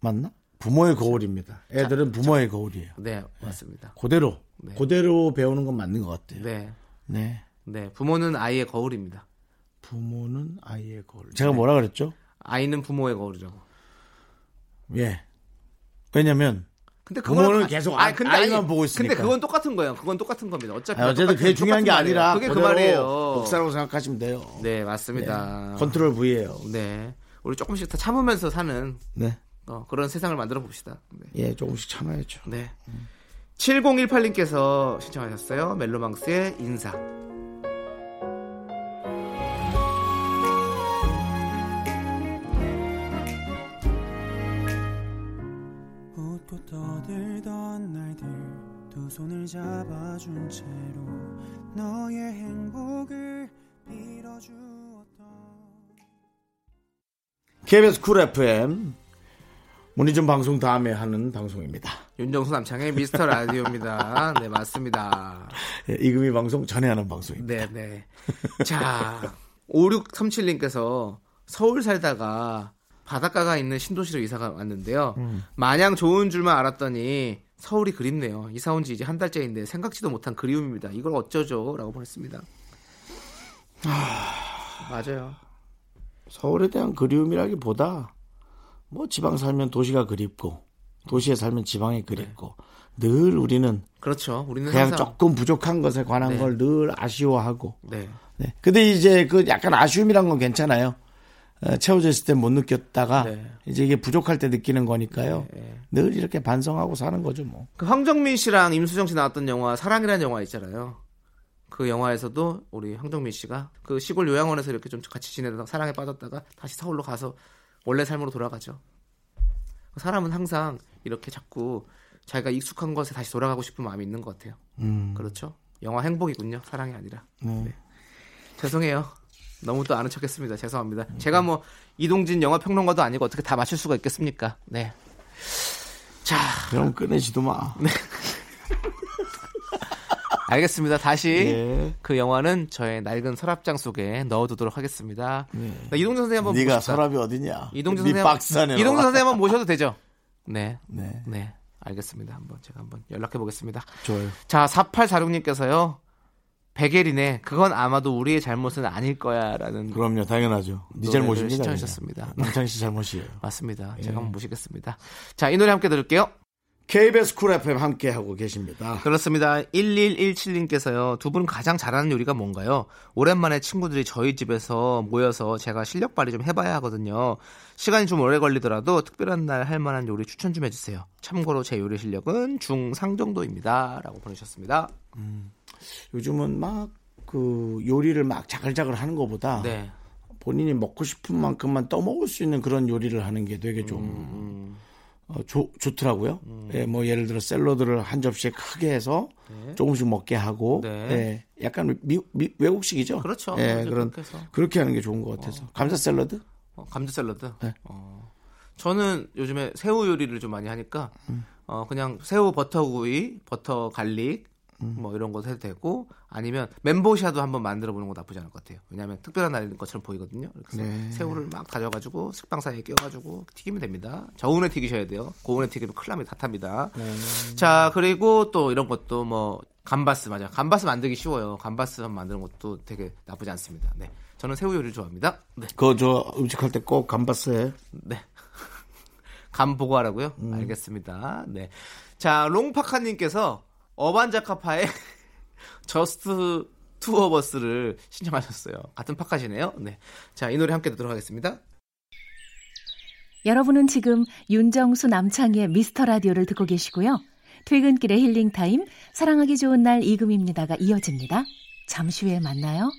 맞나? 부모의 거울입니다. 애들은 부모의 거울이에요. 네, 맞습니다. 그대로 네. 그대로 배우는 건 맞는 것 같아요. 네. 네. 네. 부모는 아이의 거울입니다. 부모는 아이의 거울. 제가 뭐라 그랬죠? 아이는 부모의 거울이라고. 예. 왜냐면 근데 그거는 계속 아니, 아- 근데 아이만 아니, 보고 있으니까. 근데 그건 똑같은 거예요. 그건 똑같은 겁니다. 어차피 아, 어쨌든 그게 중요한 게 아니라. 그게 그 말이에요. 복사라고 생각하시면 돼요. 네, 맞습니다. 네. 컨트롤 V예요. 네. 우리 조금씩 다 참으면서 사는 네. 어, 그런 세상을 만들어 봅시다. 네. 예, 조금씩 참아야죠. 네. 7018님께서 신청하셨어요. 멜로망스의 인사. 웃고 떠들던 날들 두 손을 잡아준 채로 너의 행복을 빌어주었던 KBS 쿨 FM 문희준 방송 다음에 하는 방송입니다. 윤정수 남창의 미스터 라디오입니다. 네, 맞습니다. 예, 이금희 방송 전에 하는 방송입니다. 네, 네. 자, 5637님께서 서울 살다가 바닷가가 있는 신도시로 이사가 왔는데요. 마냥 좋은 줄만 알았더니 서울이 그립네요. 이사 온 지 이제 한 달째인데 생각지도 못한 그리움입니다. 이걸 어쩌죠? 라고 보냈습니다. 맞아요. 서울에 대한 그리움이라기보다 뭐 지방 살면 도시가 그립고 도시에 살면 지방이 그립고 늘 우리는 그렇죠. 우리는 그냥 항상 조금 부족한 것에 관한 네. 걸늘 아쉬워하고 네. 네. 근데 이제 그 약간 아쉬움이란 건 괜찮아요. 어, 채워져 있을 때 못 느꼈다가 네. 이제 이게 부족할 때 느끼는 거니까요. 네. 늘 이렇게 반성하고 사는 거죠, 뭐. 그 황정민 씨랑 임수정 씨 나왔던 영화 사랑이라는 영화 있잖아요. 그 영화에서도 우리 황정민 씨가 그 시골 요양원에서 이렇게 좀 같이 지내다가 사랑에 빠졌다가 다시 서울로 가서 원래 삶으로 돌아가죠. 사람은 항상 이렇게 자꾸 자기가 익숙한 것에 다시 돌아가고 싶은 마음이 있는 것 같아요. 음. 그렇죠. 영화 행복이군요. 사랑이 아니라. 네. 네. 죄송해요. 너무 또 아는 척했습니다. 죄송합니다. 제가 뭐 이동진 영화 평론가도 아니고 어떻게 다 맞출 수가 있겠습니까? 네. 자, 그럼 꺼내지도 마. 네. 알겠습니다. 다시 예. 그 영화는 저의 낡은 서랍장 속에 넣어두도록 하겠습니다. 나 이동준 선생님 한번 네가. 서랍이 어디냐? 이동준 네 선생님 박스 안에 이동준. 선생님 한번 모셔도 되죠? 네. 네, 네. 알겠습니다. 한번 제가 한번 연락해 보겠습니다. 좋아요. 자, 4846님께서요. 백예린의 그건 아마도 우리의 잘못은 아닐 거야라는 그럼요, 당연하죠. 네 잘못입니다. 신청하셨습니다. 그냥. 남창희 씨 잘못이에요. 맞습니다. 예. 제가 한번 모시겠습니다. 자, 이 노래 함께 들을게요. KBS Cool FM 함께 하고 계십니다. 그렇습니다. 1117님께서요. 두 분 가장 잘하는 요리가 뭔가요? 오랜만에 친구들이 저희 집에서 모여서 제가 실력 발휘 좀 해봐야 하거든요. 시간이 좀 오래 걸리더라도 특별한 날 할 만한 요리 추천 좀 해주세요. 참고로 제 요리 실력은 중상 정도입니다. 라고 보내셨습니다. 요즘은 막 그 요리를 막 자글자글 하는 것보다 네. 본인이 먹고 싶은 만큼만 떠먹을 수 있는 그런 요리를 하는 게 되게 좀 음, 어, 좋, 좋더라고요. 예, 뭐 예를 들어 샐러드를 한 접시에 크게 해서 조금씩 먹게 하고 네. 예, 약간 미, 미- 외국식이죠. 그렇죠. 예, 맞아요. 그런 그렇게 해서. 그렇게 하는 게 좋은 것 같아서 감자 샐러드 어, 감자 샐러드. 네. 어, 저는 요즘에 새우 요리를 좀 많이 하니까 음. 어, 그냥 새우 버터구이, 버터 garlic 음. 뭐 이런 거 해도 되고 아니면 멘보샤도 한번 만들어 보는 거 나쁘지 않을 것 같아요. 왜냐하면 특별한 날인 것처럼 보이거든요. 그래서 네. 새우를 막 다져가지고 식빵 사이에 끼워가지고 튀기면 됩니다. 저온에 튀기셔야 돼요. 고온에 튀기면 납니다. 탑니다. 네. 자 그리고 또 이런 것도 뭐 감바스 맞아. 감바스 만들기 쉬워요. 감바스 만드는 것도 되게 나쁘지 않습니다. 네, 저는 새우 요리를 좋아합니다. 네. 그거 저 음식할 때 꼭 감바스에 네. 감 보고 하라고요? 음. 알겠습니다. 네. 자, 롱파카님께서 어반자카파의 Just The Two Of Us를 신청하셨어요. 같은 파카시네요. 네. 자, 이 노래 함께 듣도록 하겠습니다. 여러분은 지금 윤정수 남창희의 미스터 라디오를 듣고 계시고요. 퇴근길의 힐링 타임, 사랑하기 좋은 날 이금희입니다가 이어집니다. 잠시 후에 만나요.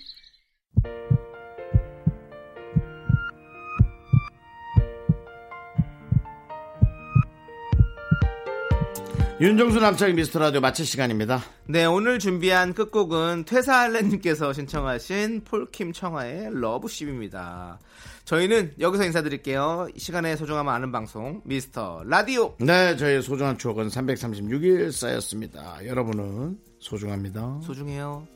윤정수 남창희 미스터 라디오 마칠 시간입니다. 네, 오늘 준비한 끝곡은 퇴사할래님께서 신청하신 폴킴 청하의 러브십입니다. 저희는 여기서 인사드릴게요. 이 시간의 소중함을 아는 방송, 미스터 라디오. 네, 저희의 소중한 추억은 336일 쌓였습니다. 여러분은 소중합니다. 소중해요.